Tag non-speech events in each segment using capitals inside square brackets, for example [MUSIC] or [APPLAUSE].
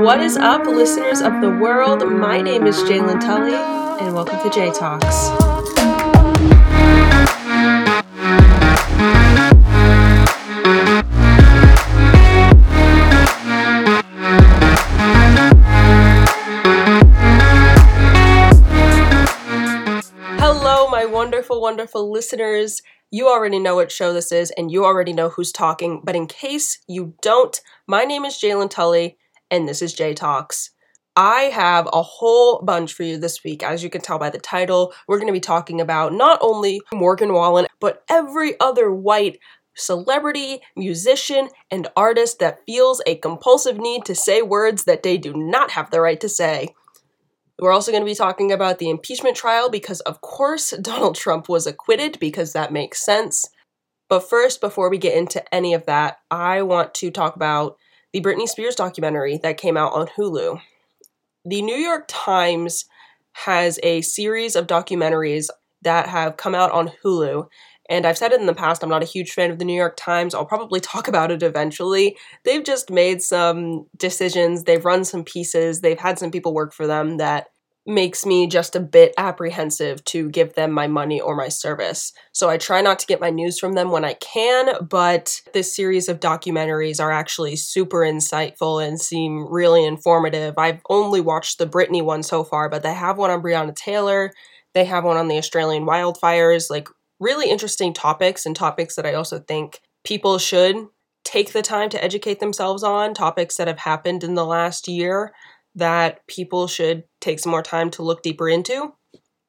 What is up, listeners of the world? My name is Jaylin Tully, and welcome to Jay Talks. Hello, my wonderful, wonderful listeners. You already know what show this is, and you already know who's talking. But in case you don't, my name is Jaylin Tully, and this is Jay Talks. I have a whole bunch for you this week. As you can tell by the title, we're going to be talking about not only Morgan Wallen, but every other white celebrity, musician, and artist that feels a compulsive need to say words that they do not have the right to say. We're also going to be talking about the impeachment trial because, of course, [LAUGHS] Donald Trump was acquitted because that makes sense. But first, before we get into any of that, I want to talk about the Britney Spears documentary that came out on Hulu. The New York Times has a series of documentaries that have come out on Hulu. And I've said it in the past, I'm not a huge fan of the New York Times. I'll probably [LAUGHS] talk about it eventually. They've just made some decisions, they've run some pieces, they've had some people work for them that makes me just a bit apprehensive to give them my money or my service. So I try not to get my news from them when I can, but this series of documentaries are actually super insightful and seem really informative. I've only watched the Britney one so far, but they have one on Breonna Taylor, they have one on the Australian wildfires, like really interesting topics and topics that I also think people should take the time to educate themselves on, topics that have happened in the last year that people should take some more time to look deeper into.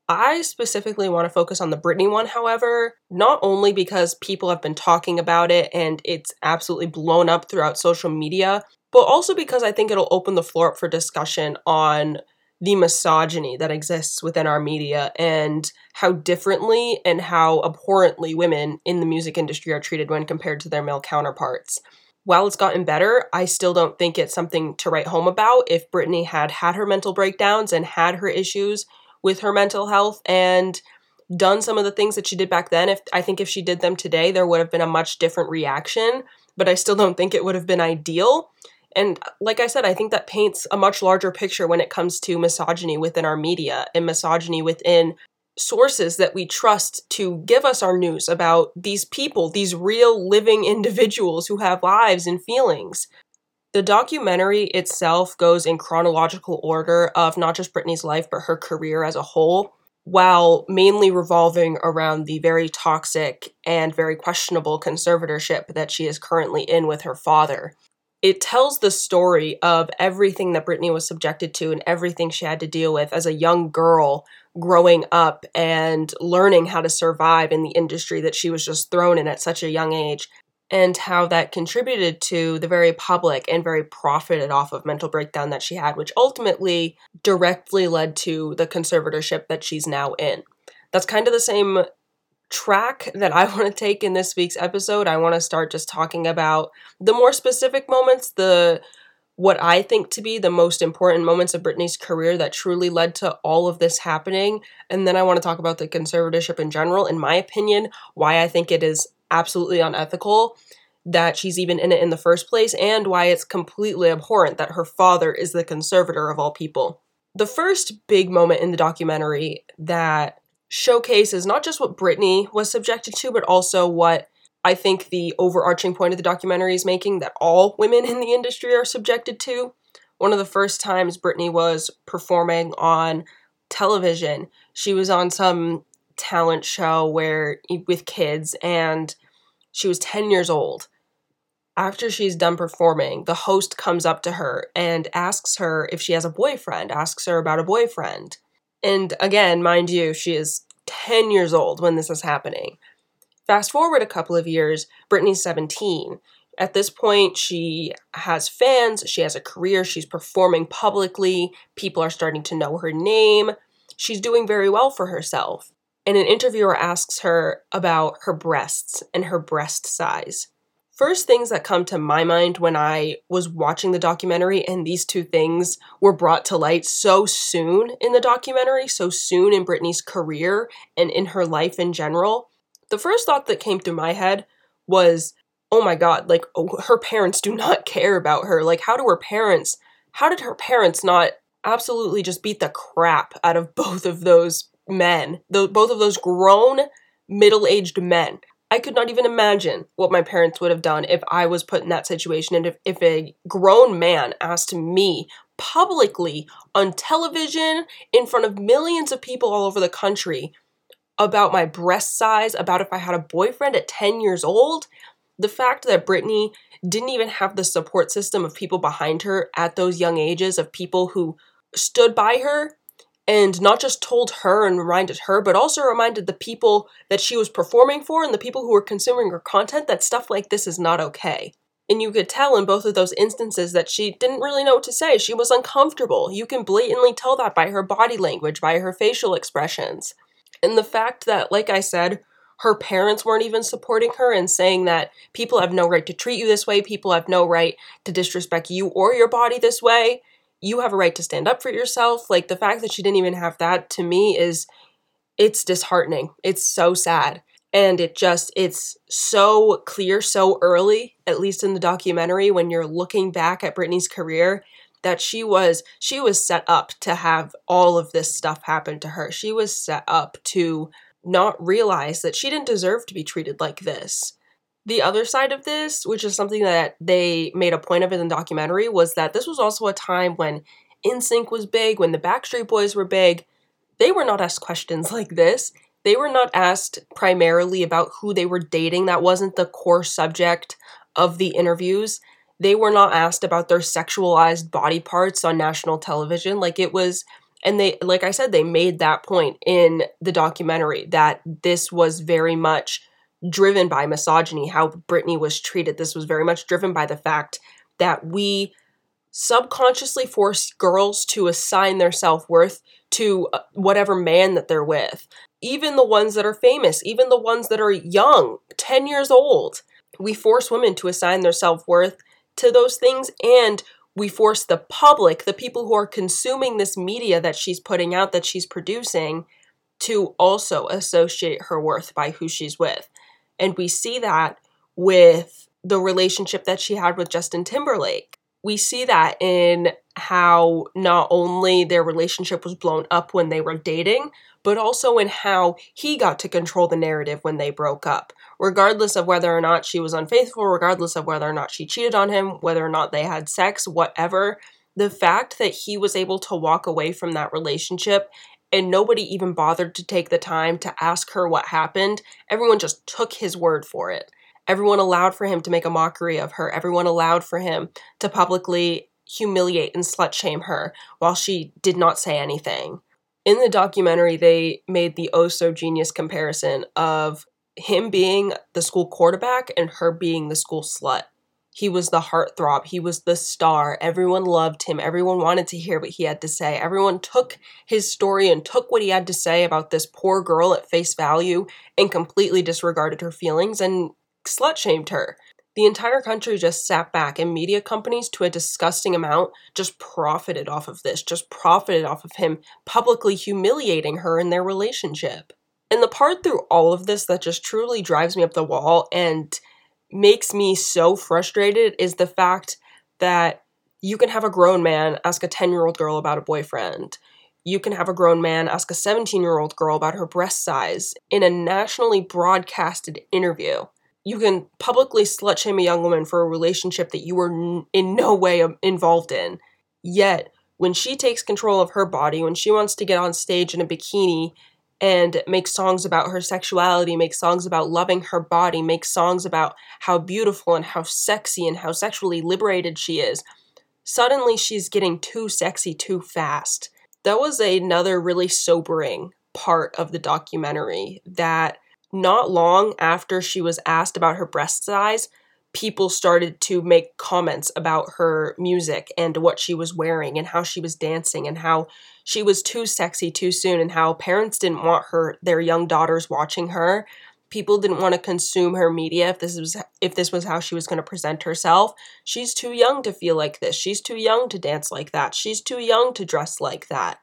I specifically want to focus on the Britney one, however, not only because people have been talking about it and it's absolutely blown up throughout social media, but also because I think it'll open the floor up for discussion on the misogyny that exists within our media and how differently and how abhorrently women in the music industry are treated when compared to their male counterparts while it's gotten better, I still don't think it's something to write home about. If Britney had had her mental breakdowns and had her issues with her mental health and done some of the things that she did back then, if I think if she did them today, there would have been a much different reaction, but I still don't think it would have been ideal. And like I said, I think that paints a much larger picture when it comes to misogyny within our media and misogyny within sources that we trust to give us our news about these people, these real living [LAUGHS] individuals who have lives and feelings. The documentary itself goes in chronological order of not just Britney's life, but her career as a whole, while mainly revolving around the very toxic and very questionable conservatorship that she is currently in with her father. It tells the story of everything that Britney was subjected to and everything she had to deal with as a young girl growing up and learning how to survive in the industry that she was just thrown in at such a young age and how that contributed to the very public and very profited off of mental breakdown that she had which ultimately directly led to the conservatorship that she's now in that's kind of the same track that I [LAUGHS] want to take in this week's episode. I want to start just talking about the more specific moments, the what I think to be the most important moments of Britney's career that truly led to all of this happening. And then I want to talk about the conservatorship in general, in my opinion, why I think it is absolutely unethical that she's even in it in the first place, and why it's completely abhorrent that her father is the conservator of all people. The first big moment in the documentary that showcases not just what Britney was subjected to, but also what I think the overarching point of the documentary is making that all women in the industry are subjected to. One of the first times Britney was performing on television, she was on some talent show where with kids and she was 10 years old. After she's done performing, the host comes up to her and asks her if she has a boyfriend, asks her about a boyfriend. And again, mind you, she is 10 years old when this is happening. Fast forward a couple of years, Britney's 17. At this point, she has fans, she has a career, she's performing publicly, people are starting to know her name. She's doing very well for herself. And an interviewer asks her about her breasts and her breast size. First things that come to my mind when I was watching the documentary, and these two things were brought to light so soon in the documentary, so soon in Britney's career and in her life in general, the first thought that came through my head was, oh my god, like oh, her parents do [LAUGHS] not care about her. Like, how do her parents how did her parents not absolutely just beat the crap out of [LAUGHS] both of those men, the, both of those grown, middle aged men? I could not even imagine what my parents would have done if I was put in that situation and if, if a grown man asked me publicly on television in front of millions of people all over the country about my breast size, about if I had a boyfriend at 10 years old. The fact that Britney didn't even have the support system of people behind her at those young ages, of people who stood by her and not just told her and reminded her, but also reminded the people that she was performing for and the people who were consuming her content that stuff like this is not okay. And you could tell in both of those instances that she didn't really know what to say. She was uncomfortable. You can blatantly tell that by her body language, by her facial expressions. And the fact that, like I said, her parents weren't even supporting her and saying that people have no right to treat you this way, people have no right to disrespect you or your body this way. You have a right to stand up for yourself. Like the fact that she didn't even have that to me is it's disheartening. It's so sad. And it just it's so clear so early, at least in the documentary when you're looking back at Britney's career that she was she was set up to have all of this stuff happen to her. She was set up to not realize that she didn't deserve to be treated like this. The other side of this, which is something that they made a point of in the documentary, was that this was also a time when NSYNC was big, when the Backstreet Boys were big. They were not asked questions [LAUGHS] like this. They were not asked primarily about who they were dating. That wasn't the core subject of the interviews they were not asked about their sexualized body parts on national television. Like it was, and they, like I said, they made that point in the documentary that this was very much driven by misogyny, how Britney was treated. This was very much driven by the fact that we subconsciously force girls to assign their self worth to uh, whatever man that they're with. Even the ones that are famous, even the ones that are young, 10 years old. We force women to assign their self worth to those things and we force the public, the people who are consuming this media that she's putting out, that she's producing, to also associate her worth by who she's with. And we see that with the relationship that she had with Justin Timberlake. We see that in how not only their relationship was blown up when they were dating, but also in how he got to control the narrative when they broke up regardless of whether or not she was unfaithful, regardless of whether or not she cheated on him, whether or not they had sex, whatever, the fact that he was able to walk away from that relationship and nobody even bothered to take the time to ask her what happened, everyone just took his word for it. Everyone allowed for him to make a mockery of her. Everyone allowed for him to publicly humiliate and slut shame her while she did not say anything. In the documentary, they made the oh so genius comparison of him being the school quarterback and her being the school slut. He was the heartthrob. He was the star. Everyone loved him. Everyone wanted to hear what he had to say. Everyone took his story and took what he had to say about this poor girl at face value and completely disregarded her feelings and slut shamed her. The entire country just sat back, and media companies, to a disgusting amount, just profited off of this, just profited off of him publicly humiliating her in their relationship. And the part through all of this that just truly drives me up the wall and makes me so frustrated is the fact that you can have a grown man ask a 10 year old girl about a boyfriend. You can have a grown man ask a 17 year old girl about her breast size in a nationally broadcasted interview. You can publicly slut shame a young woman for a relationship that you were n- in no way um, involved in. Yet, when she takes control of her body, when she wants to get on stage in a bikini and make songs about her sexuality, make songs about loving her body, make songs about how beautiful and how sexy and how sexually liberated she is. Suddenly, she's getting too sexy too fast. That was another really sobering part of the documentary that not long after she was asked about her breast size, people started to make comments about her music and what she was wearing and how she was dancing and how she was too sexy too soon and how parents didn't want her their young daughters watching her. People didn't want to consume her media if this was if this was how she was going to present herself. She's too young to feel like this. She's too young to dance like that. She's too young to dress like that.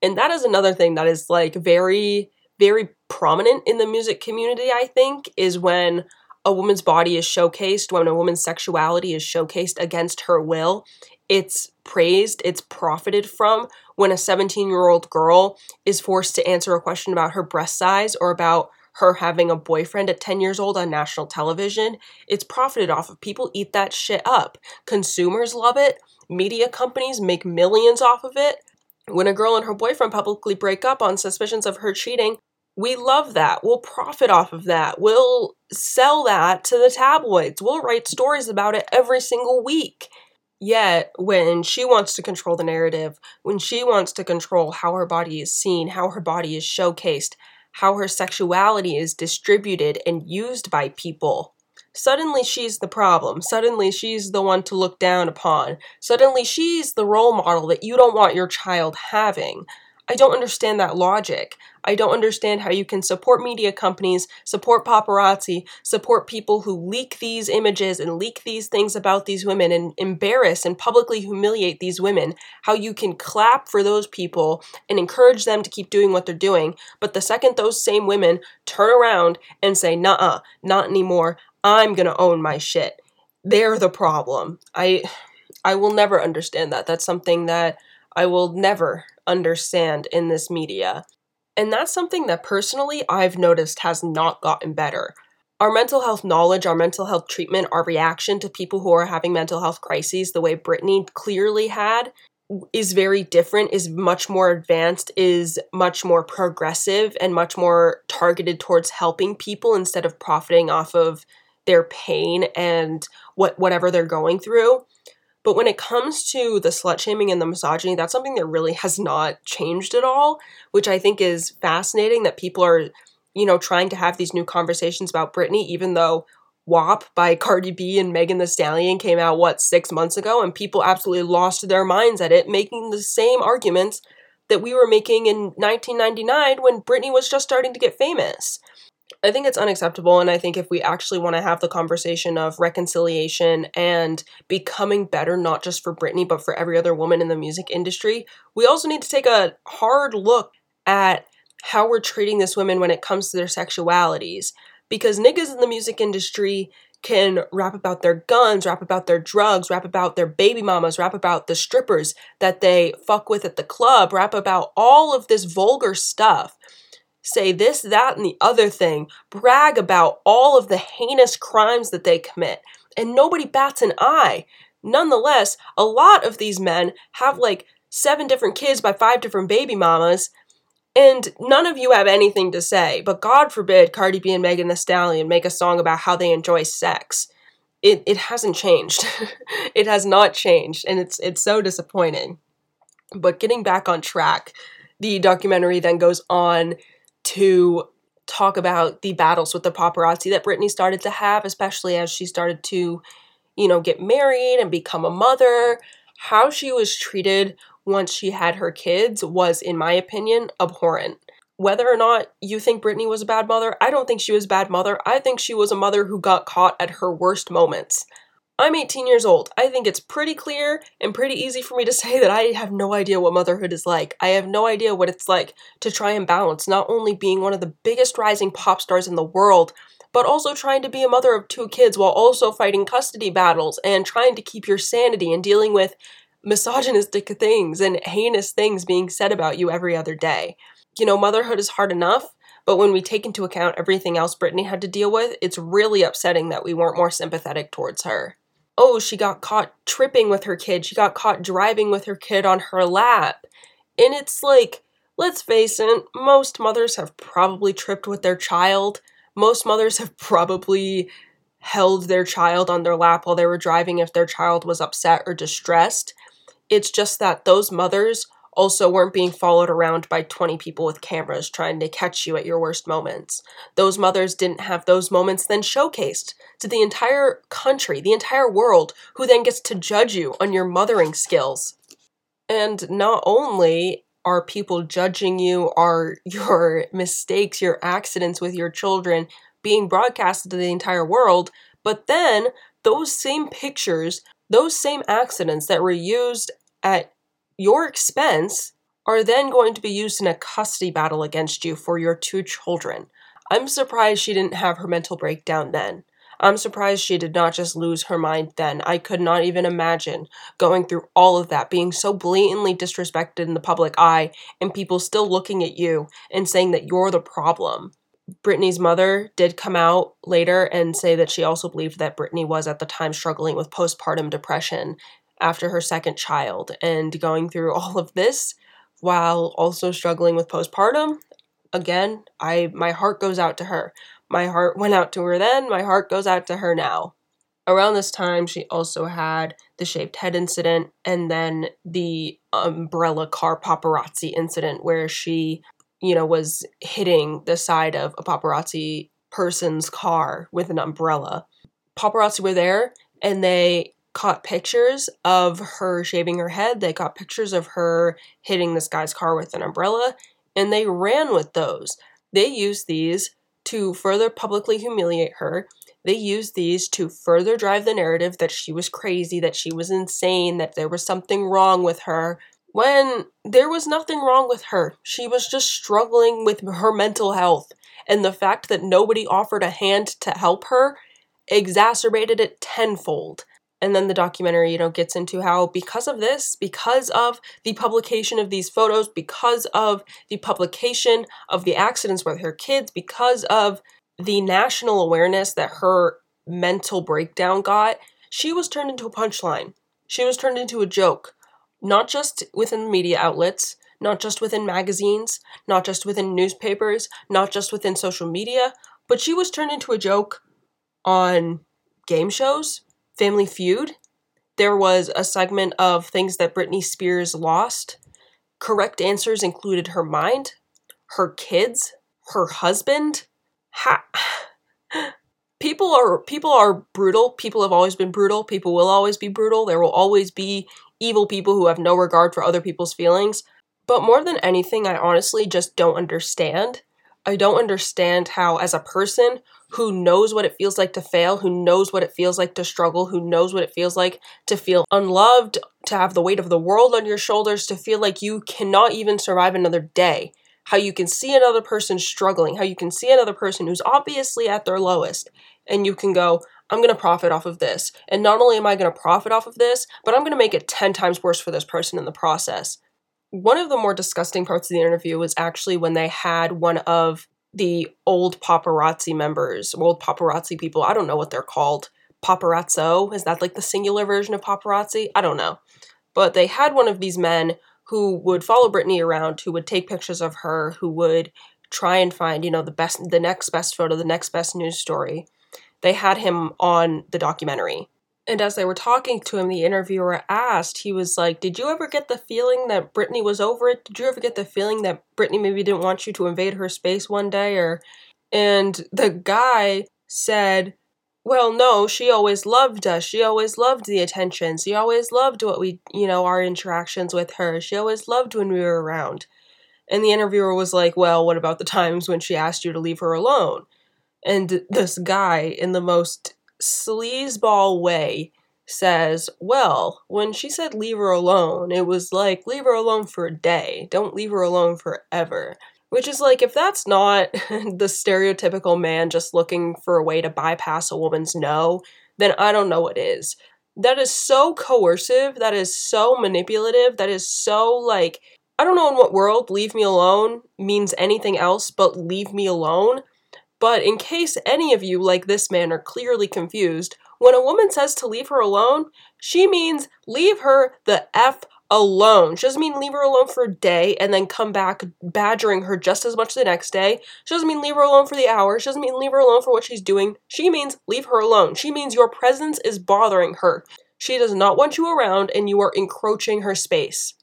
And that is another thing that is like very very prominent in the music community i think is when a woman's body is showcased, when a woman's sexuality is showcased against her will, it's praised, it's profited from when a 17 year old girl is forced to answer a question about her breast size or about her having a boyfriend at 10 years old on national television. It's profited off of. People eat that shit up. Consumers love it. Media companies make millions off of it. When a girl and her boyfriend publicly break up on suspicions of her cheating, we love that. We'll profit off of that. We'll sell that to the tabloids. We'll write stories about it every single week. Yet, when she wants to control the narrative, when she wants to control how her body is seen, how her body is showcased, how her sexuality is distributed and used by people, suddenly she's the problem. Suddenly she's the one to look down upon. Suddenly she's the role model that you don't want your child having. I don't understand that logic. I don't understand how you can support media companies, support paparazzi, support people who leak these images and leak these things about these women and embarrass and publicly humiliate these women. How you can clap for those people and encourage them to keep doing what they're doing. But the second those same women turn around and say, nah, uh, not anymore, I'm gonna own my shit. They're the problem. I I will never understand that. That's something that I will never understand in this media. And that's something that personally I've noticed has not gotten better. Our mental health knowledge, our mental health treatment, our reaction to people who are having mental health crises, the way Britney clearly had, is very different, is much more advanced, is much more progressive, and much more targeted towards helping people instead of profiting off of their pain and what whatever they're going through. But when it comes to the slut shaming and the misogyny, that's something that really has not changed at all, which I think is fascinating that people are, you know, trying to have these new conversations about Britney, even though WAP by [LAUGHS] Cardi B and Megan Thee Stallion came out, what, six months ago, and people absolutely lost their minds at it, making the same arguments that we were making in 1999 when Britney was just starting to get famous. I think it's unacceptable. And I think if we actually want to have the conversation of reconciliation and becoming better, not just for Britney, but for every other woman in the music industry, we also need to take a hard look at how we're treating this women when it comes to their sexualities. Because niggas in the music industry can rap about their guns, rap about their drugs, rap about their baby mamas, rap about the strippers that they fuck with at the club, rap about all of this vulgar stuff say this, that, and the other thing, brag about all of the heinous crimes that they commit, and nobody bats an eye. Nonetheless, a lot of these men have like seven different kids by five different baby mamas, and none of you have anything to say. But God forbid Cardi B and Megan Thee Stallion make a song about how they enjoy sex. It, it hasn't changed. [LAUGHS] it has not changed, and it's it's so disappointing. But getting back on track, the documentary then goes on to talk about the battles with the paparazzi that Britney started to have, especially as she started to, you know, get married and become a mother. How she was treated once she had her kids was, in my opinion, abhorrent. Whether or not you think Britney was a bad mother, I don't think she was a bad mother. I think she was a mother who got caught at her worst moments. I'm 18 years old. I think it's pretty clear and pretty easy for me to [LAUGHS] say that I have no idea what motherhood is like. I have no idea what it's like to try and balance not only being one of the biggest rising pop stars in the world, but also trying to be a mother of two kids while also fighting custody battles and trying to keep your sanity and dealing with misogynistic things and heinous things being said about you every other day. You know, motherhood is hard enough, but when we take into account everything else Britney had to deal with, it's really upsetting that we weren't more sympathetic towards her oh, she got caught tripping with her kid. She got caught driving with her kid on her lap. And it's like, let's face it, most mothers have probably tripped with their child. Most mothers have probably held their child on their lap while they were driving if their child was upset or distressed. It's just that those mothers also weren't being followed around by 20 people with cameras trying to catch you at your worst moments. Those mothers didn't have those moments then showcased to the entire country, the entire world, who then gets to judge you on your mothering skills. And not only are people judging you, are [LAUGHS] your mistakes, your accidents with your children being broadcasted to the entire world, but then those same pictures, those same accidents that were used at your expense are then going to be used in a custody battle against you for your two children. I'm surprised she didn't have her mental breakdown then. I'm surprised she did not just lose her mind then. I could not even imagine going through all of that, being so blatantly disrespected in the public eye, and people still looking at you and saying that you're the problem. Britney's mother did come out later and say that she also believed that Britney was at the time struggling with postpartum depression after her second child and going through [LAUGHS] all of this while also struggling with postpartum. Again, I my heart goes out to her. My heart went out to her then, my heart goes out to her now. Around this time, she also had the shaved head incident and then the umbrella car paparazzi incident where she you know, was hitting the side of a paparazzi person's car with an umbrella. Paparazzi were there and they caught pictures of her shaving her head. They caught pictures of her hitting this guy's car with an umbrella and they ran with those. They used these to further publicly humiliate her. They used these to further drive the narrative that she was crazy, that she was insane, that there was something wrong with her, when there was nothing wrong with her. She was just struggling with her mental health. And the fact that nobody offered a hand to help her exacerbated it tenfold. And then the documentary, you know, gets into how because of this, because of the publication of these photos, because of the publication of the accidents with her kids, because of the national awareness that her mental breakdown got, she was turned into a punchline. She was turned into a joke not just within media outlets, not just within magazines, not just within newspapers, not just within social media, but she was turned into a joke on game shows, Family Feud. There was a segment of things that Britney Spears lost. Correct answers included her mind, her kids, her husband. Ha- [SIGHS] people are people are brutal. People have always been brutal. People will always be brutal. There will always be evil people who have no regard for other people's feelings. But more than anything, I honestly just don't understand. I don't understand how, as a person who knows what it feels like to fail, who knows what it feels like to struggle, who knows what it feels like to feel unloved, to have the weight of the world on your shoulders, to feel like you cannot even survive another day, how you can see another person struggling, how you can see another person who's obviously at their lowest, and you can go, I'm going to profit off of this. And not only am I going to profit off of this, but I'm going to make it 10 times worse for this person in the process. One of the more disgusting parts of the interview was actually when they had one of the old paparazzi members, old paparazzi people. I don't know what they're called. Paparazzo? Is that like the singular version of paparazzi? I don't know. But they had one of these men who would follow Britney around, who would take pictures of her, who would try and find, you know, the best, the next best photo, the next best news story they had him on the documentary. And as they were talking to him, the interviewer asked, he was like, Did you ever get the feeling that Britney was over it? Did you ever get the feeling that Britney maybe didn't want you to invade her space one day? Or and the guy said, Well, no, she always loved us. She always loved the attention. She always loved what we, you know, our interactions with her. She always loved when we were around. And the interviewer was like, Well, what about the times when she asked you to leave her alone? And this guy, in the most sleazeball way, says, Well, when she said leave her alone, it was like, leave her alone for a day. Don't leave her alone forever. Which is like, if that's not [LAUGHS] the stereotypical man just looking for a way to bypass a woman's no, then I don't know what is. That is so coercive. That is so manipulative. That is so like, I don't know in what world leave me alone means anything else but leave me alone. But in case any of you, like this man, are clearly confused, when a woman says to leave her alone, she means leave her the F alone. She doesn't mean leave her alone for a day and then come back badgering her just as much the next day. She doesn't mean leave her alone for the hour. She doesn't mean leave her alone for what she's doing. She means leave her alone. She means your presence is bothering her. She does not want you around and you are encroaching her space.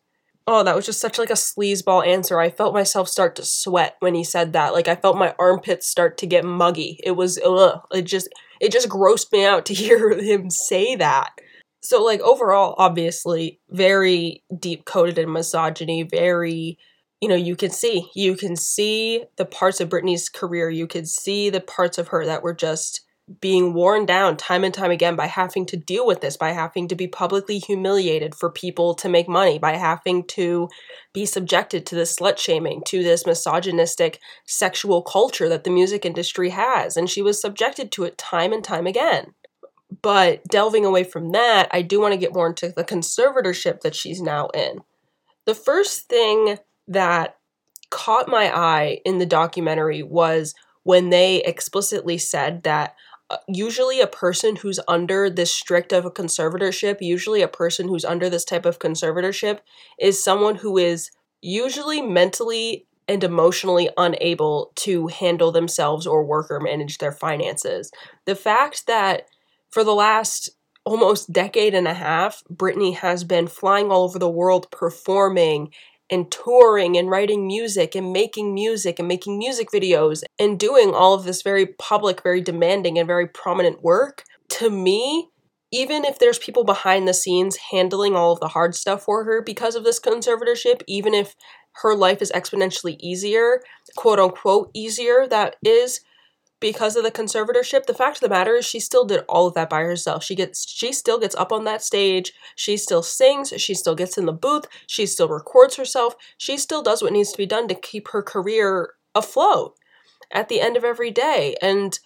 Oh, that was just such like a sleazeball answer. I felt myself start to sweat when he said that. Like I felt my armpits start to get muggy. It was ugh. It just it just grossed me out to [LAUGHS] hear him say that. So like overall, obviously, very deep coded in misogyny, very you know, you can see. You can see the parts of Britney's career. You could see the parts of her that were just being worn down time and time again by having to deal with this, by having to be publicly humiliated for people to make money, by having to be subjected to this slut shaming, to this misogynistic sexual culture that the music industry has. And she was subjected to it time and time again. But delving away from that, I do want to get more into the conservatorship that she's now in. The first thing that caught my eye in the documentary was when they explicitly said that Uh, usually a person who's under this strict of a conservatorship, usually a person who's under this type of conservatorship, is someone who is usually mentally and emotionally unable to handle themselves or work or manage their finances. The fact that for the last almost decade and a half, Britney has been flying all over the world performing and touring and writing music and making music and making music videos and doing all of this very public, very demanding, and very prominent work, to me, even if there's people behind the scenes handling all of the hard stuff for her because of this conservatorship, even if her life is exponentially easier, quote unquote, easier, that is, because of the conservatorship the fact of the matter is she still did all of that by herself. She gets she still gets up on that stage. She still sings. She still gets in the booth. She still records herself. She still does what needs to be done to keep her career afloat at the end of every day. And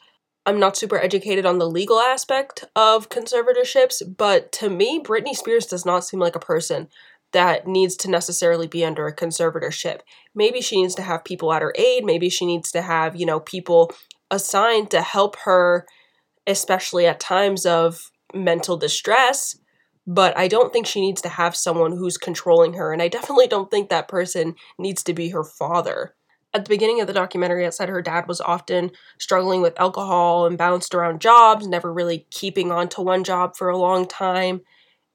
I'm not super educated on the legal aspect of conservatorships, but to me, Britney Spears does not seem like a person that needs to necessarily be under a conservatorship. Maybe she needs to have people at her aid. Maybe she needs to have, you know, people assigned to help her, especially at times of mental distress. But I don't think she needs to have someone who's controlling her. And I definitely don't think that person needs to be her father. At the beginning of the documentary, it said her dad was often struggling with alcohol and bounced around jobs, never really keeping on to one job for a long time,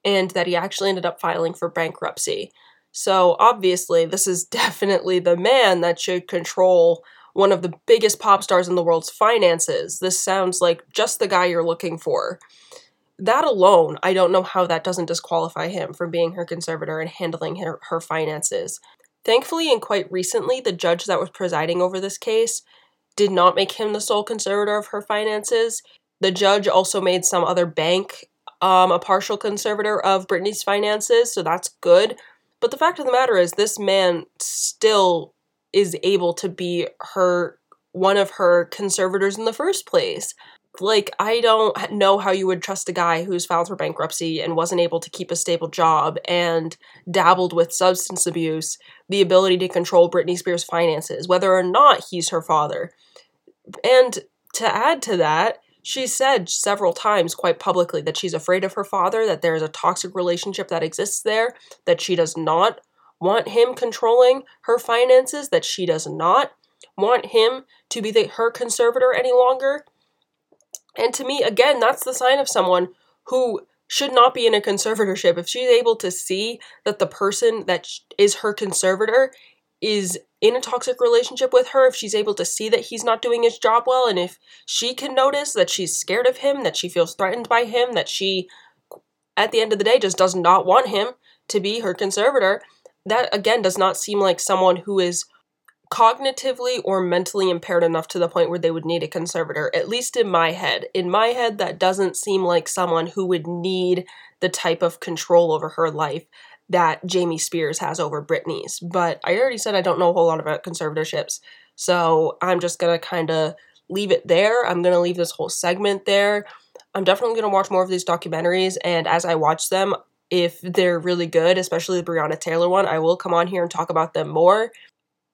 and that he actually ended up filing for bankruptcy. So obviously, this is [LAUGHS] definitely the man that should control one of the biggest pop stars in the world's finances. This sounds like just the guy you're looking for. That alone, I don't know how that doesn't disqualify him from being her conservator and handling her, her finances. Thankfully, and quite recently, the judge that was presiding over this case did not make him the sole conservator of her finances. The judge also made some other bank um, a partial conservator of Britney's finances, so that's good. But the fact of the matter is, this man still is able to be her one of her conservators in the first place. Like, I don't know how you would trust a guy who's filed for bankruptcy and wasn't able to keep a stable job and dabbled with substance abuse, the ability to control Britney Spears' finances, whether or not he's her father. And to add to that, she said several times quite publicly that she's afraid of her father, that there is a toxic relationship that exists there, that she does not want him controlling her finances, that she does not want him to be the, her conservator any longer. And to me, again, that's the sign of someone who should not be in a conservatorship. If she's able to see that the person that is her conservator is in a toxic relationship with her, if she's able to see that he's not doing his job well, and if she can notice that she's scared of him, that she feels threatened by him, that she, at the end of the day, just does not want him to be her conservator, that again does not seem like someone who is cognitively or mentally impaired enough to the point where they would need a conservator, at least in my head. In my head, that doesn't seem like someone who would need the type of control over her life that Jamie Spears has over Britney's. But I already said I don't know a whole lot about conservatorships, so I'm just gonna kind of leave it there. I'm gonna leave this whole segment there. I'm definitely gonna watch more of these documentaries, and as I watch them, if they're really good, especially the Breonna Taylor one, I will come on here and talk about them more.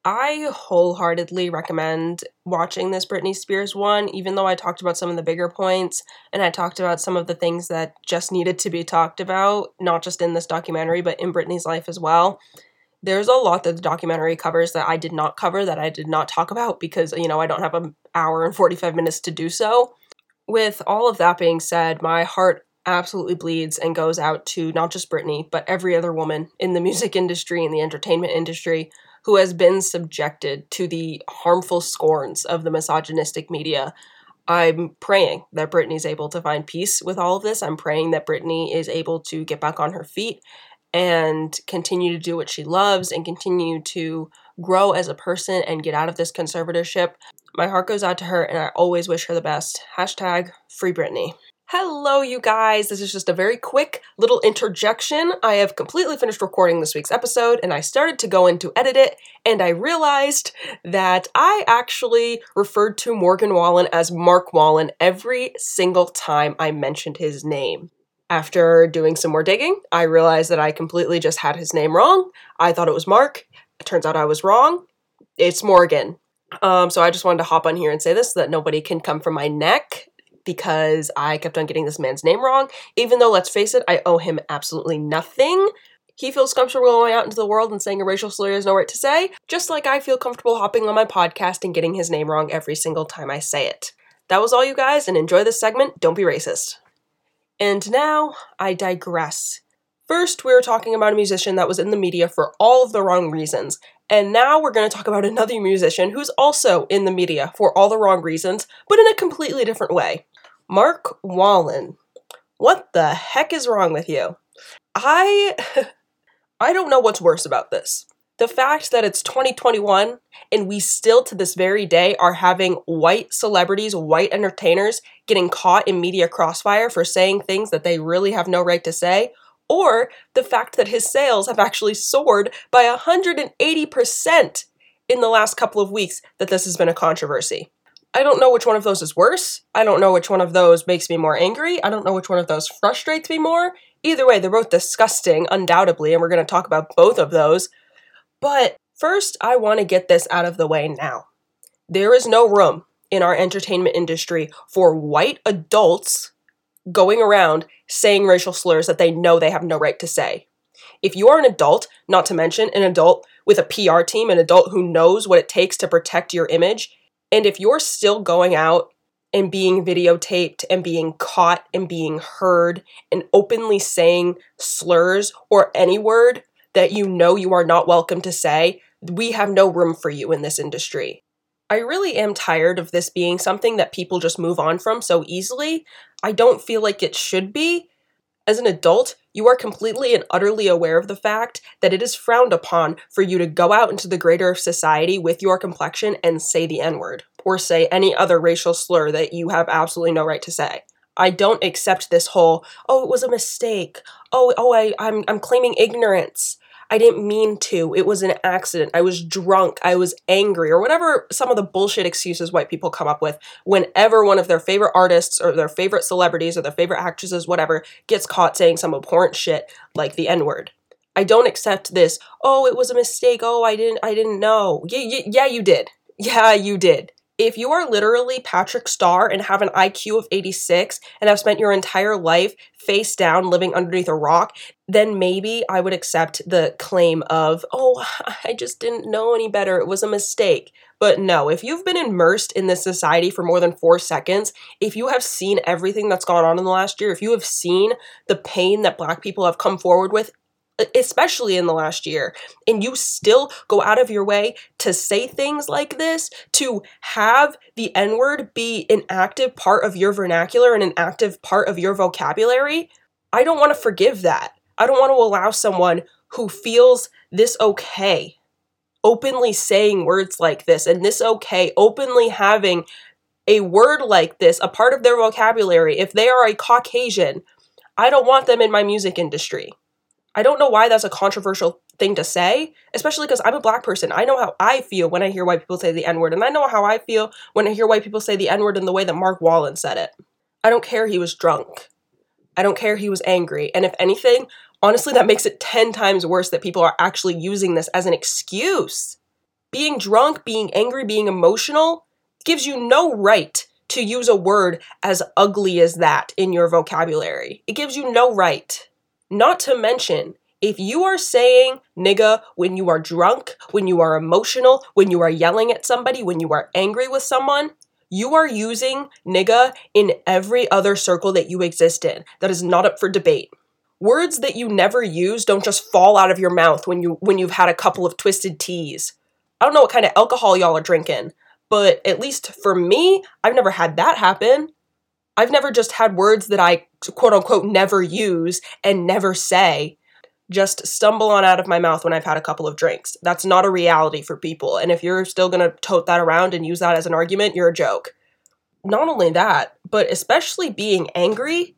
I wholeheartedly recommend watching this Britney Spears one, even though I talked about some of the bigger points and I talked about some of the things that just needed to be talked about, not just in this documentary, but in Britney's life as well. There's a lot that the documentary covers that I did not cover, that I did not talk about because, you know, I don't have an hour and 45 minutes to do so. With all of that being said, my heart absolutely bleeds and goes out to not just Britney, but every other woman in the [LAUGHS] music industry and the entertainment industry who has been subjected to the harmful scorns of the misogynistic media. I'm praying that Britney's able to find peace with all of this. I'm praying that Britney is able to get back on her feet and continue to do what she loves and continue to grow as a person and get out of this conservatorship. My heart goes out to her, and I always wish her the best. Hashtag free Britney. Hello, you guys. This is just a very quick little interjection. I have completely finished recording this week's episode and I started to go in to edit it, and I realized that I actually referred to Morgan Wallen as Mark Wallen every single time I mentioned his name. After doing some more digging, I realized that I completely just had his name wrong. I thought it was Mark. It turns out I was wrong. It's Morgan. Um, so I just wanted to hop on here and say this so that nobody can come from my neck because I kept on getting this man's name wrong, even though, let's face it, I owe him absolutely nothing. He feels comfortable going out into the world and saying a racial slur has no right to say, just like I feel comfortable hopping on my podcast and getting his name wrong every single time I say it. That was all, you guys, and enjoy this segment. Don't be racist. And now I digress. First, we were talking about a musician that was in the media for all of the wrong reasons, and now we're going to talk about another musician who's also in the media for all the wrong reasons, but in a completely different way. Mark Wallen. What the heck is wrong with you? I [LAUGHS] I don't know what's worse about this. The fact that it's 2021 and we still to this very day are having white celebrities, white entertainers getting caught in media crossfire for saying things that they really have no right to say, or the fact that his sales have actually soared by 180% in the last couple of weeks that this has been a controversy. I don't know which one of those is worse. I don't know which one of those makes me more angry. I don't know which one of those frustrates me more. Either way, they're both disgusting, undoubtedly, and we're going to talk about both of those. But first, I want to get this out of the way now. There is no room in our entertainment industry for white adults going around saying racial slurs that they know they have no right to say. If you are an adult, not to mention an adult with a PR team, an adult who knows what it takes to protect your image, and if you're still going out and being videotaped and being caught and being heard and openly saying slurs or any word that you know you are not welcome to say, we have no room for you in this industry. I really am tired of this being something that people just move on from so easily. I don't feel like it should be. As an adult, you are completely and utterly aware of the fact that it is frowned upon for you to go out into the greater society with your complexion and say the N word, or say any other racial slur that you have absolutely no right to say. I don't accept this whole, oh, it was a mistake. Oh, oh, I, I'm, I'm claiming ignorance. I didn't mean to. It was an accident. I was drunk. I was angry, or whatever some of the bullshit excuses white people come up with whenever one of their favorite artists or their favorite celebrities or their favorite actresses, whatever, gets caught saying some abhorrent shit like the N word. I don't accept this. Oh, it was a mistake. Oh, I didn't. I didn't know. Yeah, yeah, yeah, you did. Yeah, you did if you are literally Patrick Star and have an IQ of 86 and have spent your entire life face down living underneath a rock, then maybe I would accept the claim of, oh, [LAUGHS] I just didn't know any better. It was a mistake. But no, if you've been immersed in this society for more than four seconds, if you have seen everything that's gone on in the last year, if you have seen the pain that Black people have come forward with especially in the last year, and you still go out of your way to say things like this, to have the N word be an active part of your vernacular and an active part of your vocabulary, I don't want to forgive that. I don't want to allow someone who feels this okay openly saying words like this and this okay, openly having a word like this a part of their vocabulary. If they are a Caucasian, I don't want them in my music industry. I don't know why that's a controversial thing to say, especially because I'm a black person. I know how I feel when I hear white people say the N word, and I know how I feel when I hear white people say the N word in the way that Mark Wallen said it. I don't care he was drunk. I don't care he was angry. And if anything, honestly, that makes it 10 times worse that people are actually using this as an excuse. Being drunk, being angry, being emotional gives you no right to use a word as ugly as that in your vocabulary. It gives you no right. Not to mention, if you are saying nigga when you are drunk, when you are emotional, when you are yelling at somebody, when you are angry with someone, you are using nigga in every other circle that you exist in. That is not up for debate. Words that you never use don't just fall out of your mouth when you when you've had a couple of twisted teas. I don't know what kind of alcohol y'all are drinking, but at least for me, I've never had that happen. I've never just had words that I quote unquote never use and never say. just stumble on out of my mouth when I've had a couple of drinks. That's not a reality for people. And if you're still going to tote that around and use that as an argument, you're a joke. Not only that, but especially being angry,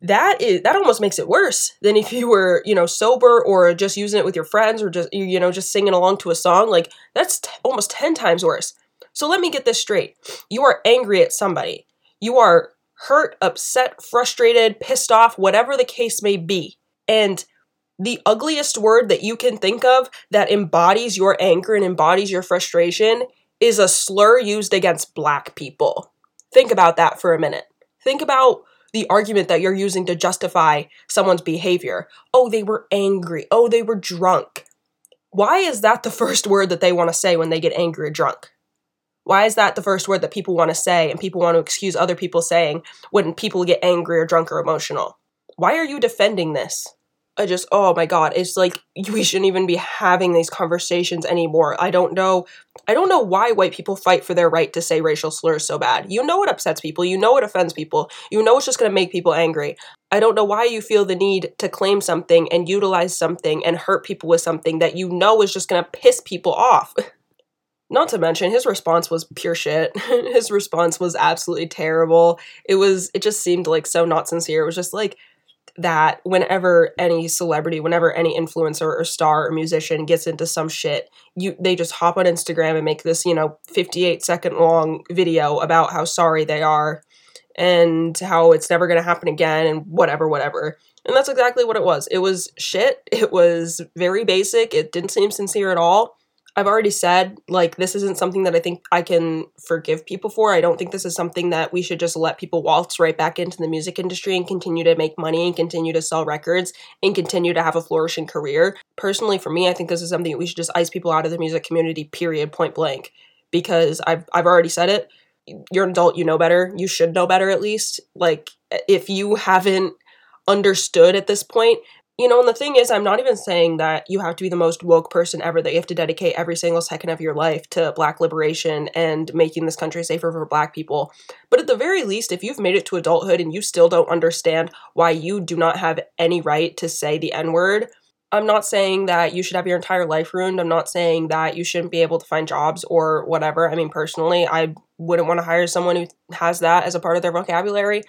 that is that almost makes it worse than if you were, you know, sober or just using it with your friends or just you know, just singing along to a song. Like that's t- almost 10 times worse. So let me get this straight. You are angry at somebody. You are hurt, upset, frustrated, pissed off, whatever the case may be. And the ugliest word that you can think of that embodies your anger and embodies your frustration is a slur used against black people. Think about that for a minute. Think about the argument that you're using to justify someone's behavior. Oh, they were angry. Oh, they were drunk. Why is that the [LAUGHS] first word that they want to say when they get angry or drunk? Why is that the first word that people want to say and people want to excuse other people saying when people get angry or drunk or emotional? Why are you defending this? I just, oh my god, it's like we shouldn't even be having these conversations anymore. I don't know. I don't know why white people fight for their right to say racial slurs so bad. You know it upsets people. You know it offends people. You know it's just going to make people angry. I don't know why you feel the need to claim something and utilize something and hurt people with something that you know is just going to piss people off. [LAUGHS] Not to mention his response was pure shit. [LAUGHS] his response was absolutely terrible. It was it just seemed like so not sincere. It was just like that whenever any celebrity, whenever any influencer or star or musician gets into some shit, you they just hop on Instagram and make this, you know, 58 second long video about how sorry they are and how it's never going to happen again and whatever whatever. And that's exactly what it was. It was shit. It was very basic. It didn't seem sincere at all. I've already said, like, this isn't something that I think I can forgive people for. I don't think this is something that we should just let people waltz right back into the music industry and continue to make money and continue to sell records and continue to have a flourishing career. Personally, for me, I think this is something that we should just ice people out of the music community, period, point blank. Because I've, I've already said it. You're an adult, you know better. You should know better, at least. Like, if you haven't understood at this point you know, and the thing is, I'm not even saying that you have to be the most woke person ever, that you have to dedicate every single second of your life to black liberation and making this country safer for black people. But at the very least, if you've made it to adulthood and you still don't understand why you do not have any right to say the N word, I'm not saying that you should have your entire life ruined. I'm not saying that you shouldn't be able to find jobs or whatever. I mean, personally, I wouldn't want to hire someone who has that as a part of their vocabulary.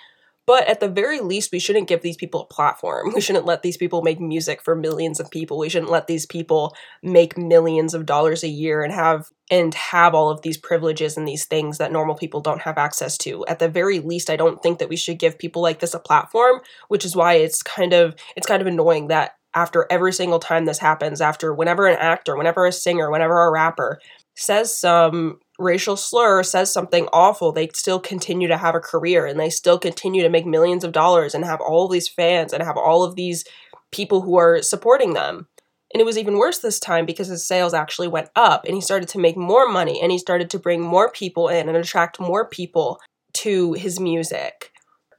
But at the very least, we shouldn't give these people a platform. We shouldn't let these people make music for millions of people. We shouldn't let these people make millions of dollars a year and have and have all of these privileges and these things that normal people don't have access to. At the very least, I don't think that we should give people like this a platform, which is why it's kind of it's kind of annoying that after every single time this happens, after whenever an actor, whenever a singer, whenever a rapper says some racial slur says something awful, they still continue to have a career and they still continue to make millions of dollars and have all of these fans and have all of these people who are supporting them. And it was even worse this time because his sales actually went up and he started to make more money and he started to bring more people in and attract more people to his music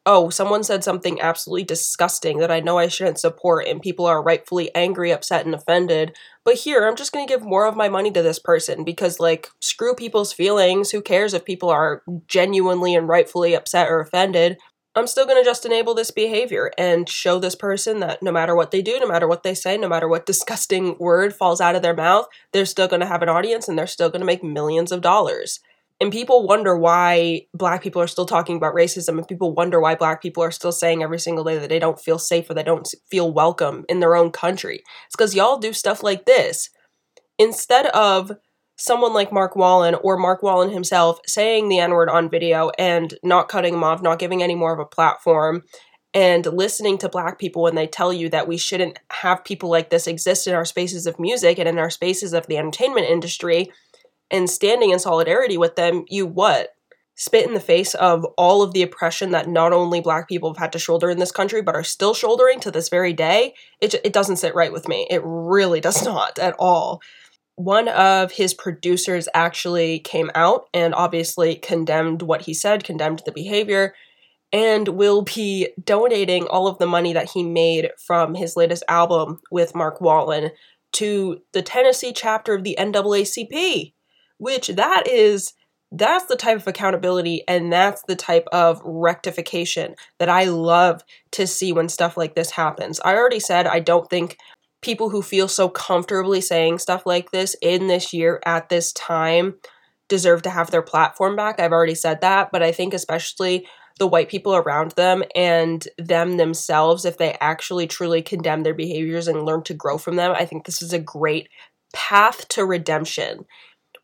oh, someone said something absolutely disgusting that I know I shouldn't support, and people are rightfully angry, upset, and offended. But here, I'm just gonna give more of my money to this person because, like, screw people's feelings. Who cares if people are genuinely and rightfully upset or offended? I'm still gonna just enable this behavior and show this person that no matter what they do, no matter what they say, no matter what [LAUGHS] disgusting word falls out of their mouth, they're still gonna have an audience and they're still gonna make millions of dollars. And people wonder why black people are still talking about racism, and people wonder why black people are still saying every single day that they don't feel safe or they don't feel welcome in their own country. It's because y'all do stuff like this. Instead of someone like Mark Wallen or Mark Wallen himself saying the N word on video and not cutting him off, not giving any more of a platform, and listening to black people when they tell you that we shouldn't have people like this exist in our spaces of music and in our spaces of the entertainment industry and standing in solidarity with them, you what? Spit in the face of all of the oppression that not only black people have had to shoulder in this country, but are still shouldering to this very day. It, it doesn't sit right with me. It really [LAUGHS] does not at all. One of his producers actually came out and obviously condemned what he said, condemned the behavior, and will be donating all of the money that he made from his latest album with Mark Wallen to the Tennessee chapter of the NAACP which that is that's the type of accountability and that's the type of rectification that I love to see when stuff like this happens. I already said I don't think people who feel so comfortably saying stuff like this in this year at this time deserve to have their platform back. I've already said that, but I think especially the white people around them and them themselves, if they actually truly condemn their behaviors and learn to grow from them, I think this is a great path to redemption.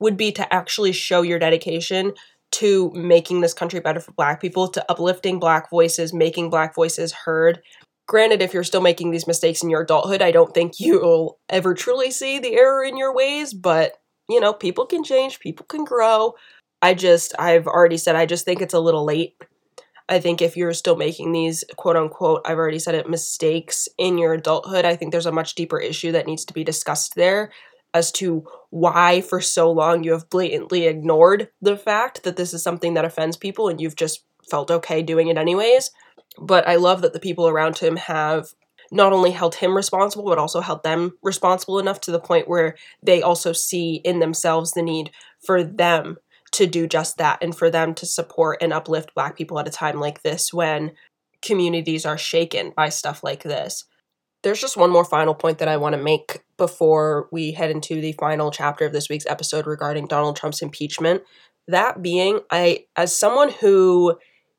Would be to actually show your dedication to making this country better for black people, to uplifting black voices, making black voices heard. Granted, if you're still making these mistakes in your adulthood, I don't think you'll ever truly see the error in your ways, but you know, people can change, people can grow. I just, I've already said, I just think it's a little late. I think if you're still making these quote unquote, I've already said it, mistakes in your adulthood, I think there's a much deeper issue that needs to be discussed there as to why for so long you have blatantly ignored the fact that this is something that offends people and you've just felt okay doing it anyways. But I love that the people around him have not only held him responsible, but also held them responsible enough to the point where they also see in themselves the need for them to do just that and for them to support and uplift Black people at a time like this when communities are shaken by stuff like this. There's just one more final point that I want to make before we head into the final chapter of this week's episode regarding Donald Trump's impeachment. That being, I, as someone who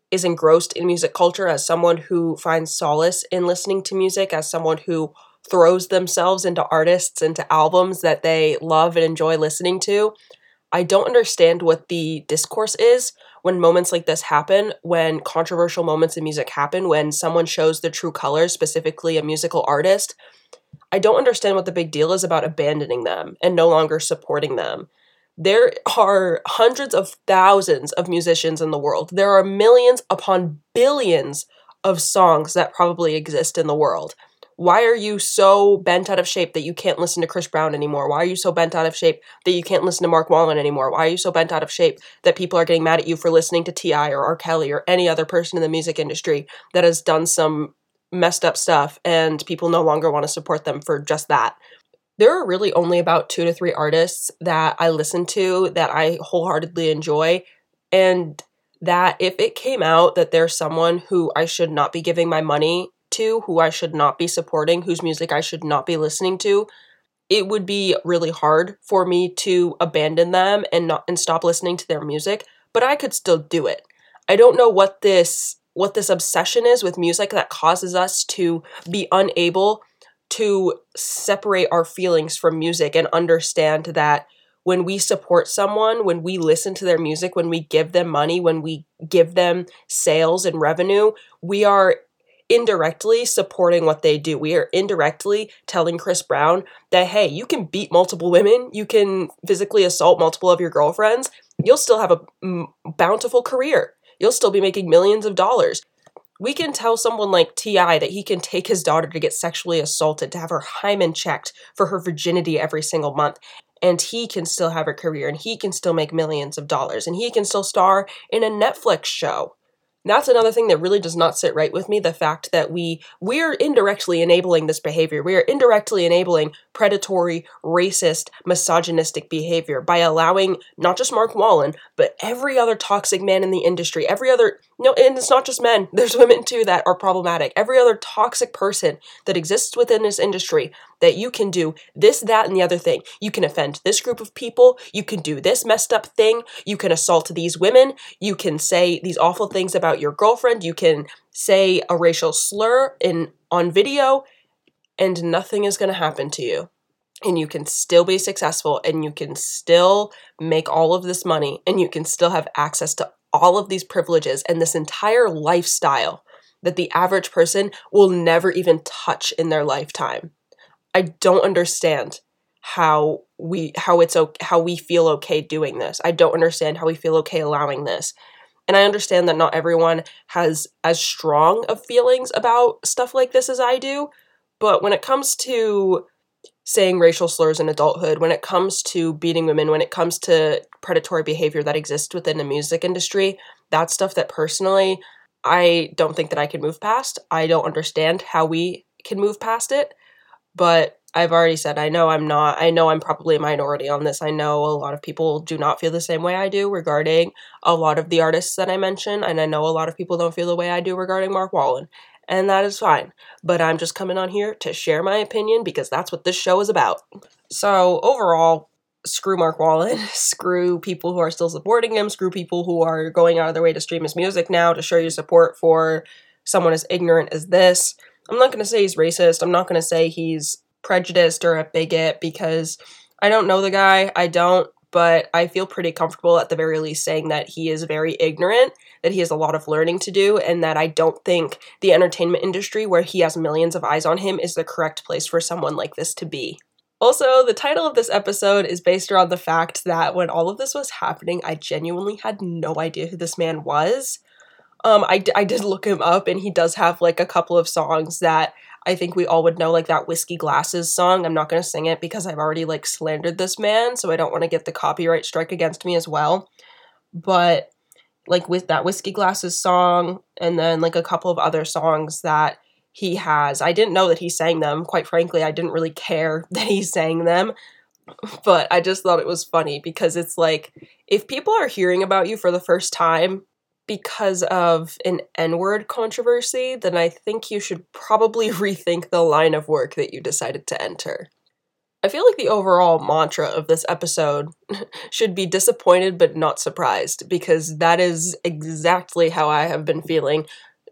is engrossed in music culture, as someone who finds solace in listening to music, as someone who throws themselves into artists, into albums that they love and enjoy listening to, I don't understand what the discourse is when moments like this happen, when controversial moments in music happen, when someone shows their true colors, specifically a musical artist. I don't understand what the big deal is about abandoning them and no longer supporting them. There are hundreds of thousands of musicians in the world. There are millions upon billions of songs that probably exist in the world. Why are you so bent out of shape that you can't listen to Chris Brown anymore? Why are you so bent out of shape that you can't listen to Mark Wallen anymore? Why are you so bent out of shape that people are getting mad at you for listening to T.I. or R. Kelly or any other person in the music industry that has done some messed up stuff and people no longer want to support them for just that? there are really only about two to three artists that I listen to that I wholeheartedly enjoy. And that if it came out that there's someone who I should not be giving my money to, who I should not be supporting, whose music I should not be listening to, it would be really hard for me to abandon them and not and stop listening to their music, but I could still do it. I don't know what this what this obsession is with music that causes us to be unable to separate our feelings from music and understand that when we support someone, when we listen to their music, when we give them money, when we give them sales and revenue, we are indirectly supporting what they do. We are indirectly telling Chris Brown that, hey, you can beat multiple women, you can physically assault multiple of your girlfriends, you'll still have a bountiful career. You'll still be making millions of dollars we can tell someone like T.I. that he can take his daughter to get sexually assaulted, to have her hymen checked for her virginity every single month, and he can still have a career and he can still make millions of dollars and he can still star in a Netflix show that's another thing that really does not sit right with me the fact that we we're indirectly enabling this behavior. We are indirectly enabling predatory racist misogynistic behavior by allowing not just mark wallen but every other toxic man in the industry every other no and it's not just men. [LAUGHS] There's women too that are problematic. Every other toxic person that exists within this industry that you can do this that and the other thing. You can offend this group of people. You can do this messed up thing. You can assault these women. You can say these awful things about your girlfriend, you can say a racial slur in on video and nothing is going to happen to you. And you can still be successful and you can still make all of this money and you can still have access to all of these privileges and this entire lifestyle that the average person will never even touch in their lifetime. I don't understand how we how it's how we feel okay doing this. I don't understand how we feel okay allowing this. And I understand that not everyone has as strong of feelings about stuff like this as I do, but when it comes to saying racial slurs in adulthood, when it comes to beating women, when it comes to predatory behavior that exists within the music industry, that's stuff that personally I don't think that I can move past. I don't understand how we can move past it, but I've already said I know I'm not I know I'm probably a minority on this. I know a lot of people do not feel the same way I do regarding a lot of the artists that I mentioned and I know a lot of people don't feel the way I do regarding Mark Wallen. And that is fine. But I'm just coming on here to share my opinion because that's what this show is about. So, overall, screw Mark Wallen, [LAUGHS] screw people who are still supporting him, screw people who are going out of their way to stream his music now to show your support for someone as ignorant as this. I'm not going to say he's racist. I'm not going to say he's prejudiced or a bigot because I don't know the guy. I don't, but I feel pretty comfortable at the very least saying that he is very ignorant, that he has a lot of learning to do, and that I don't think the entertainment industry, where he has millions of eyes on him, is the correct place for someone like this to be. Also, the title of this episode is based around the fact that when all of this was happening, I genuinely had no idea who this man was. Um, I, I did look him up, and he does have like a couple of songs that I think we all would know, like that Whiskey Glasses song. I'm not gonna sing it because I've already like slandered this man, so I don't want to get the copyright strike against me as well. But like with that Whiskey Glasses song, and then like a couple of other songs that he has. I didn't know that he sang them. Quite frankly, I didn't really care [LAUGHS] that he sang them. But I just thought it was funny because it's like if people are hearing about you for the first time because of an N word controversy, then I think you should probably [LAUGHS] rethink the line of work that you decided to enter. I feel like the overall mantra of this episode [LAUGHS] should be disappointed but not surprised, because that is exactly how I have been feeling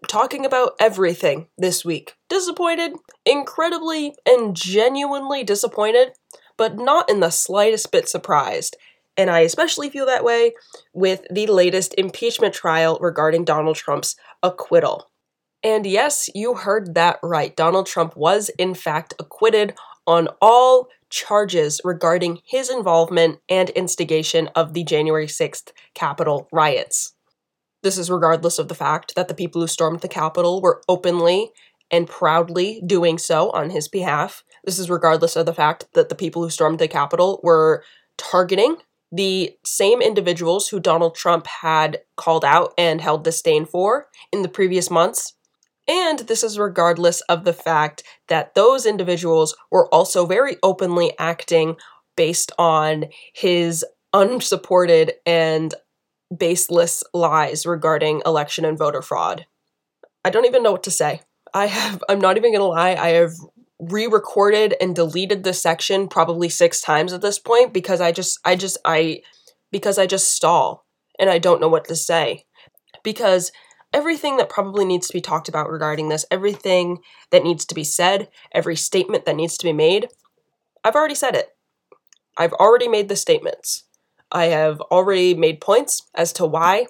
talking about everything this week. Disappointed, incredibly and genuinely disappointed, but not in the slightest bit surprised. And I especially feel that way with the latest impeachment trial regarding Donald Trump's acquittal. And yes, you heard that right. Donald Trump was, in fact, acquitted on all charges regarding his involvement and instigation of the January 6th Capitol riots. This is regardless of the fact that the people who stormed the Capitol were openly and proudly doing so on his behalf. This is regardless of the fact that the people who stormed the Capitol were targeting the same individuals who Donald Trump had called out and held disdain for in the previous months. And this is regardless of the fact that those individuals were also very openly acting based on his unsupported and baseless lies regarding election and voter fraud. I don't even know what to say. I have I'm not even going to lie, I have re-recorded and deleted this section probably 6 times at this point because I just I just I because I just stall and I don't know what to say. Because everything that probably needs to be talked about regarding this, everything that needs to be said, every statement that needs to be made, I've already said it. I've already made the statements. I have already made points as to why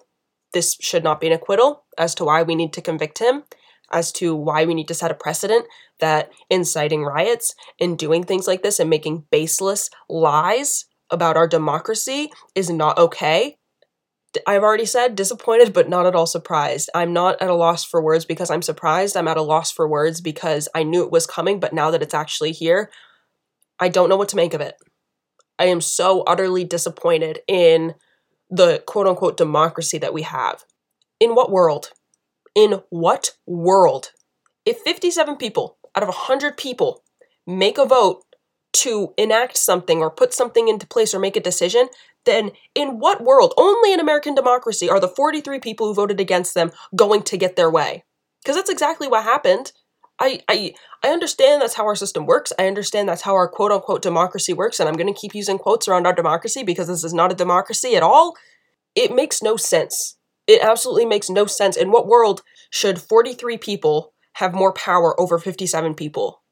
this should not be an acquittal, as to why we need to convict him, as to why we need to set a precedent that inciting riots and doing things like this and making baseless lies about our democracy is not okay. I've already said disappointed, but not at all surprised. I'm not at a loss for words because I'm surprised. I'm at a loss for words because I knew it was coming, but now that it's actually here, I don't know what to make of it. I am so utterly disappointed in the quote unquote democracy that we have. In what world? In what world? If 57 people out of 100 people make a vote to enact something or put something into place or make a decision, then in what world, only in American democracy, are the 43 people who voted against them going to get their way? Because that's exactly what happened. I, I I understand that's how our system works. I understand that's how our quote unquote democracy works, and I'm gonna keep using quotes around our democracy because this is not a democracy at all. It makes no sense. It absolutely makes no sense. In what world should 43 people have more power over 57 people?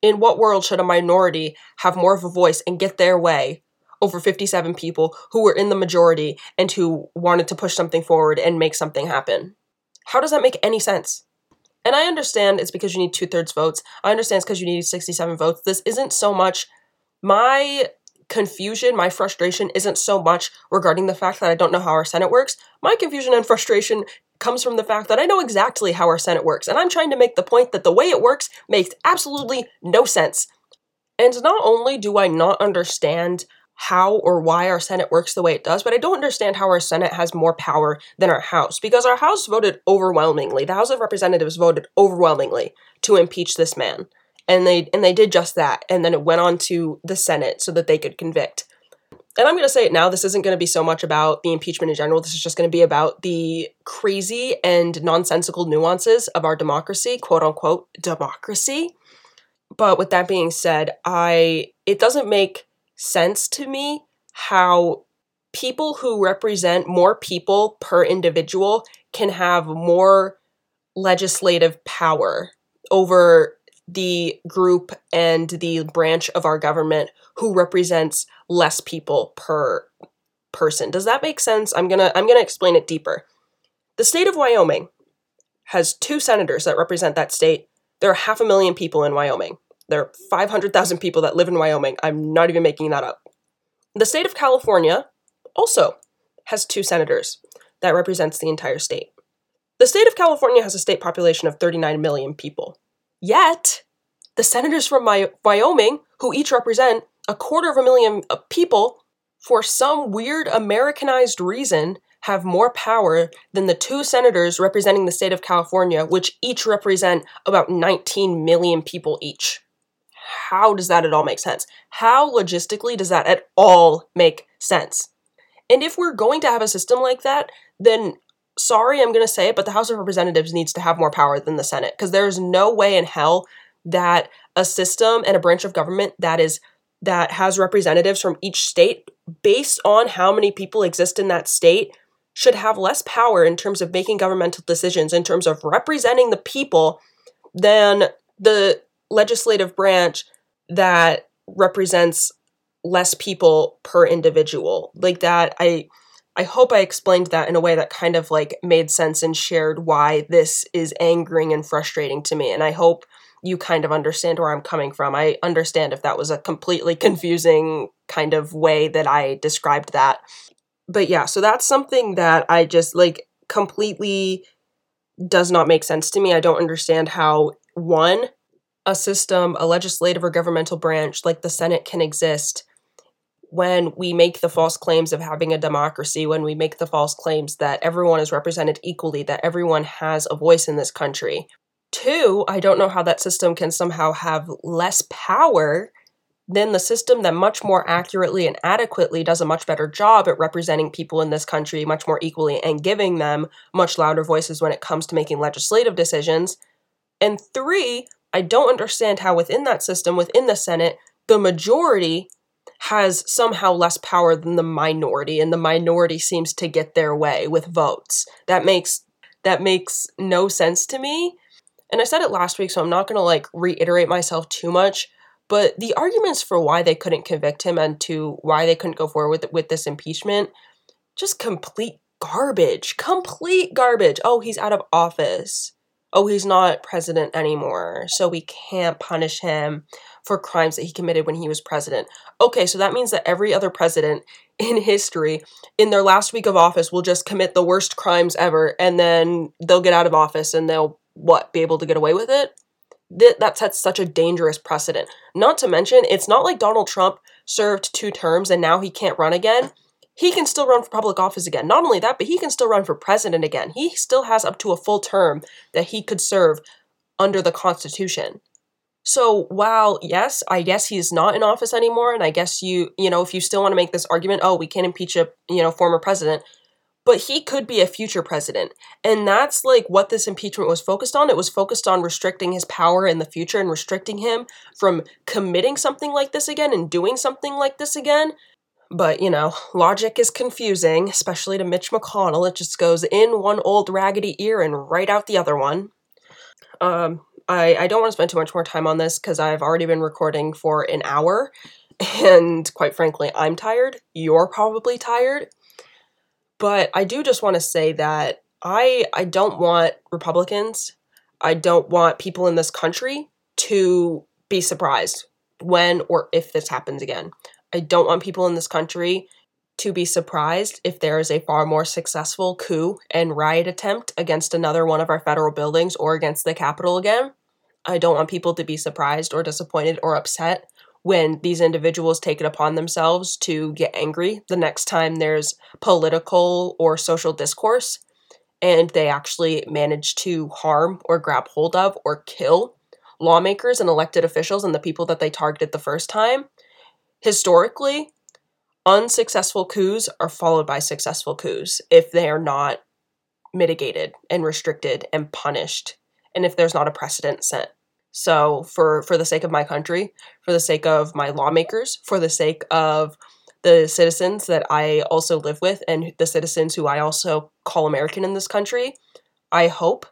In what world should a minority have more of a voice and get their way over 57 people who were in the majority and who wanted to push something forward and make something happen? How does that make any sense? And I understand it's because you need two thirds votes. I understand it's because you need 67 votes. This isn't so much my confusion, my frustration isn't so much regarding the fact that I don't know how our Senate works. My confusion and frustration comes from the fact that I know exactly how our Senate works, and I'm trying to make the point that the way it works makes absolutely no sense. And not only do I not understand how or why our Senate works the way it does, but I don't understand how our Senate has more power than our House because our House voted overwhelmingly. The House of Representatives voted overwhelmingly to impeach this man and they and they did just that and then it went on to the senate so that they could convict and I'm going to say it now, this isn't going to be so much about the impeachment in general. This is just going to be about the crazy and nonsensical nuances of our democracy, quote unquote, democracy. But with that being said, I it doesn't make sense to me how people who represent more people per individual can have more legislative power over the group and the branch of our government who represents less people per person. Does that make sense? I'm going to I'm going to explain it deeper. The state of Wyoming has two senators that represent that state. There are half a million people in Wyoming. There are 500,000 people that live in Wyoming. I'm not even making that up. The state of California also has two senators that represents the entire state. The state of California has a state population of 39 million people. Yet, the senators from Wyoming, who each represent a quarter of a million uh, people, for some weird Americanized reason, have more power than the two senators representing the state of California, which each represent about 19 million people each. How does that at all make sense? How logistically does that at all make sense? And if we're going to have a system like that, then sorry, I'm going to say it, but the House of Representatives needs to have more power than the Senate because there's no way in hell that a system and a branch of government that is that has representatives from each state based on how many people exist in that state should have less power in terms of making governmental decisions in terms of representing the people than the legislative branch that represents less people per individual. Like that i i hope i explained that in a way that kind of like made sense and shared why this is angering and frustrating to me and i hope you kind of understand where i'm coming from. I understand if that was a completely confusing kind of way that i described that. But yeah so that's something that i just like completely does not make sense to me. I don't understand how one a system a legislative or governmental branch like the senate can exist when we make the false claims of having a democracy, when we make the false claims that everyone is represented equally, that everyone has a voice in this country. Two, I don't know how that system can somehow have less power than the system that much more accurately and adequately does a much better job at representing people in this country much more equally and giving them much louder voices when it comes to making legislative decisions. And three, I don't understand how within that system, within the Senate, the majority has somehow less power than the minority and the minority seems to get their way with votes. That makes that makes no sense to me. And I said it last week so I'm not going to like reiterate myself too much, but the arguments for why they couldn't convict him and to why they couldn't go forward with with this impeachment just complete garbage. Complete garbage. Oh, he's out of office. Oh, he's not president anymore, so we can't punish him for crimes that he committed when he was president. Okay, so that means that every other president [LAUGHS] in history in their last week of office will just commit the worst crimes ever and then they'll get out of office and they'll what be able to get away with it? That, that sets such a dangerous precedent. Not to mention, it's not like Donald Trump served two terms and now he can't run again. He can still run for public office again. Not only that, but he can still run for president again. He still has up to a full term that he could serve under the Constitution. So while yes, I guess he's not in office anymore, and I guess you you know if you still want to make this argument, oh, we can't impeach a you know former president, but he could be a future president, and that's like what this impeachment was focused on. It was focused on restricting his power in the future and restricting him from committing something like this again and doing something like this again. But, you know, logic is confusing, especially to Mitch McConnell. It just goes in one old raggedy ear and right out the other one. Um, I, I don't want to spend too much more time on this because I've already been recording for an hour. [LAUGHS] And quite frankly, I'm tired. You're probably tired. But I do just want to say that I I don't want Republicans, I don't want people in this country to be surprised when or if this happens again. I don't want people in this country to be surprised if there is a far more successful coup and riot attempt against another one of our federal buildings or against the Capitol again. I don't want people to be surprised or disappointed or upset when these individuals take it upon themselves to get angry the next time there's political or social discourse and they actually manage to harm or grab hold of or kill lawmakers and elected officials and the people that they targeted the first time. Historically, unsuccessful coups are followed by successful coups if they are not mitigated and restricted and punished and if there's not a precedent set so for for the sake of my country for the sake of my lawmakers for the sake of the citizens that I also live with and the citizens who I also call American in this country, I hope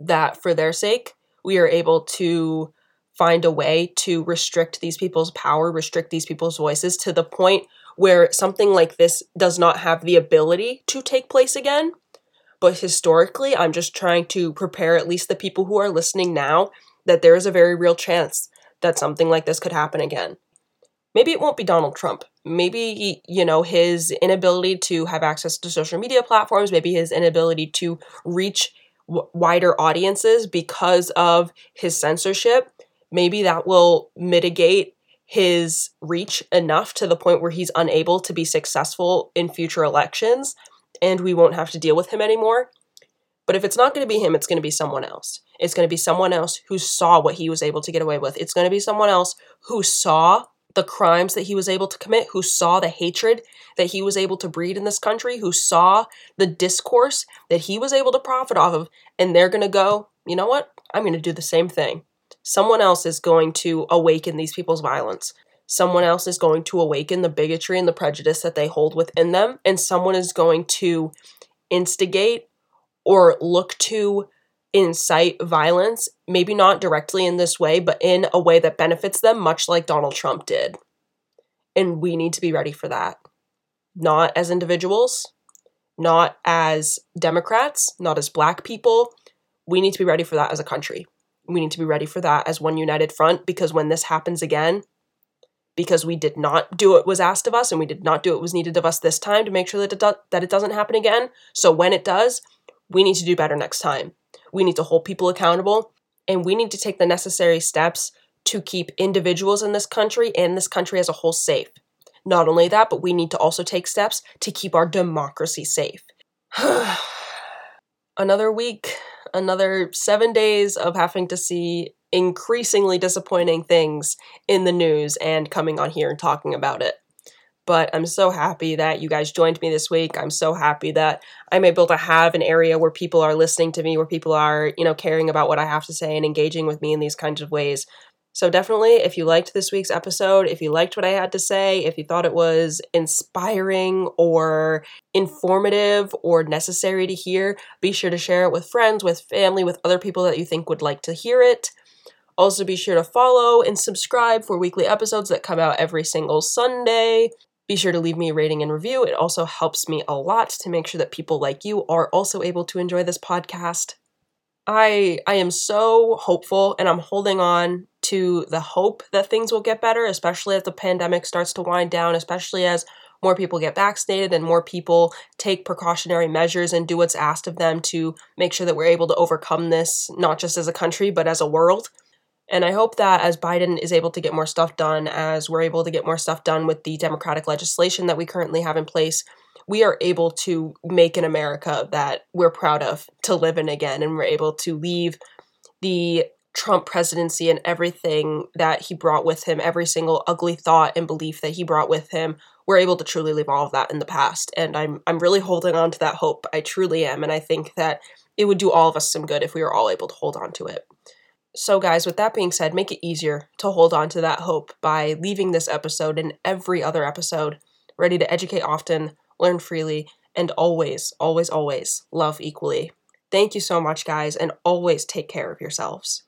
that for their sake, we are able to find a way to restrict these people's power, restrict these people's voices to the point where something like this does not have the ability to take place again. But historically, I'm just trying to prepare at least the people who are listening now that there is a very real chance that something like this could happen again. Maybe it won't be Donald Trump. Maybe, you know, his inability to have access to social media platforms, maybe his inability to reach w- wider audiences because of his censorship, maybe that will mitigate his reach enough to the point where he's unable to be successful in future elections and we won't have to deal with him anymore. But if it's not going to be him, it's going to be someone else. It's going to be someone else who saw what he was able to get away with. It's going to be someone else who saw the crimes that he was able to commit, who saw the hatred that he was able to breed in this country, who saw the discourse that he was able to profit off of, and they're going to go, you know what? I'm going to do the same thing. Someone else is going to awaken these people's violence. Someone else is going to awaken the bigotry and the prejudice that they hold within them. And someone is going to instigate or look to incite violence, maybe not directly in this way, but in a way that benefits them, much like Donald Trump did. And we need to be ready for that. Not as individuals, not as Democrats, not as black people. We need to be ready for that as a country we need to be ready for that as one united front because when this happens again, because we did not do what was asked of us and we did not do what was needed of us this time to make sure that it, do- that it doesn't happen again. So when it does, we need to do better next time. We need to hold people accountable and we need to take the necessary steps to keep individuals in this country and this country as a whole safe. Not only that, but we need to also take steps to keep our democracy safe. [SIGHS] Another week another seven days of having to see increasingly disappointing things in the news and coming on here and talking about it. But I'm so happy that you guys joined me this week. I'm so happy that I'm able to have an area where people are listening to me, where people are, you know, caring about what I have to say and engaging with me in these kinds of ways. So, definitely, if you liked this week's episode, if you liked what I had to say, if you thought it was inspiring or informative or necessary to hear, be sure to share it with friends, with family, with other people that you think would like to hear it. Also, be sure to follow and subscribe for weekly episodes that come out every single Sunday. Be sure to leave me a rating and review. It also helps me a lot to make sure that people like you are also able to enjoy this podcast. I I am so hopeful and I'm holding on to the hope that things will get better, especially as the pandemic starts to wind down, especially as more people get vaccinated and more people take precautionary measures and do what's asked of them to make sure that we're able to overcome this, not just as a country, but as a world. And I hope that as Biden is able to get more stuff done, as we're able to get more stuff done with the Democratic legislation that we currently have in place, we are able to make an America that we're proud of to live in again. And we're able to leave the Trump presidency and everything that he brought with him, every single ugly thought and belief that he brought with him, we're able to truly leave all of that in the past. And I'm I'm really holding on to that hope. I truly am. And I think that it would do all of us some good if we were all able to hold on to it. So, guys, with that being said, make it easier to hold on to that hope by leaving this episode and every other episode ready to educate often, learn freely, and always, always, always love equally. Thank you so much, guys, and always take care of yourselves.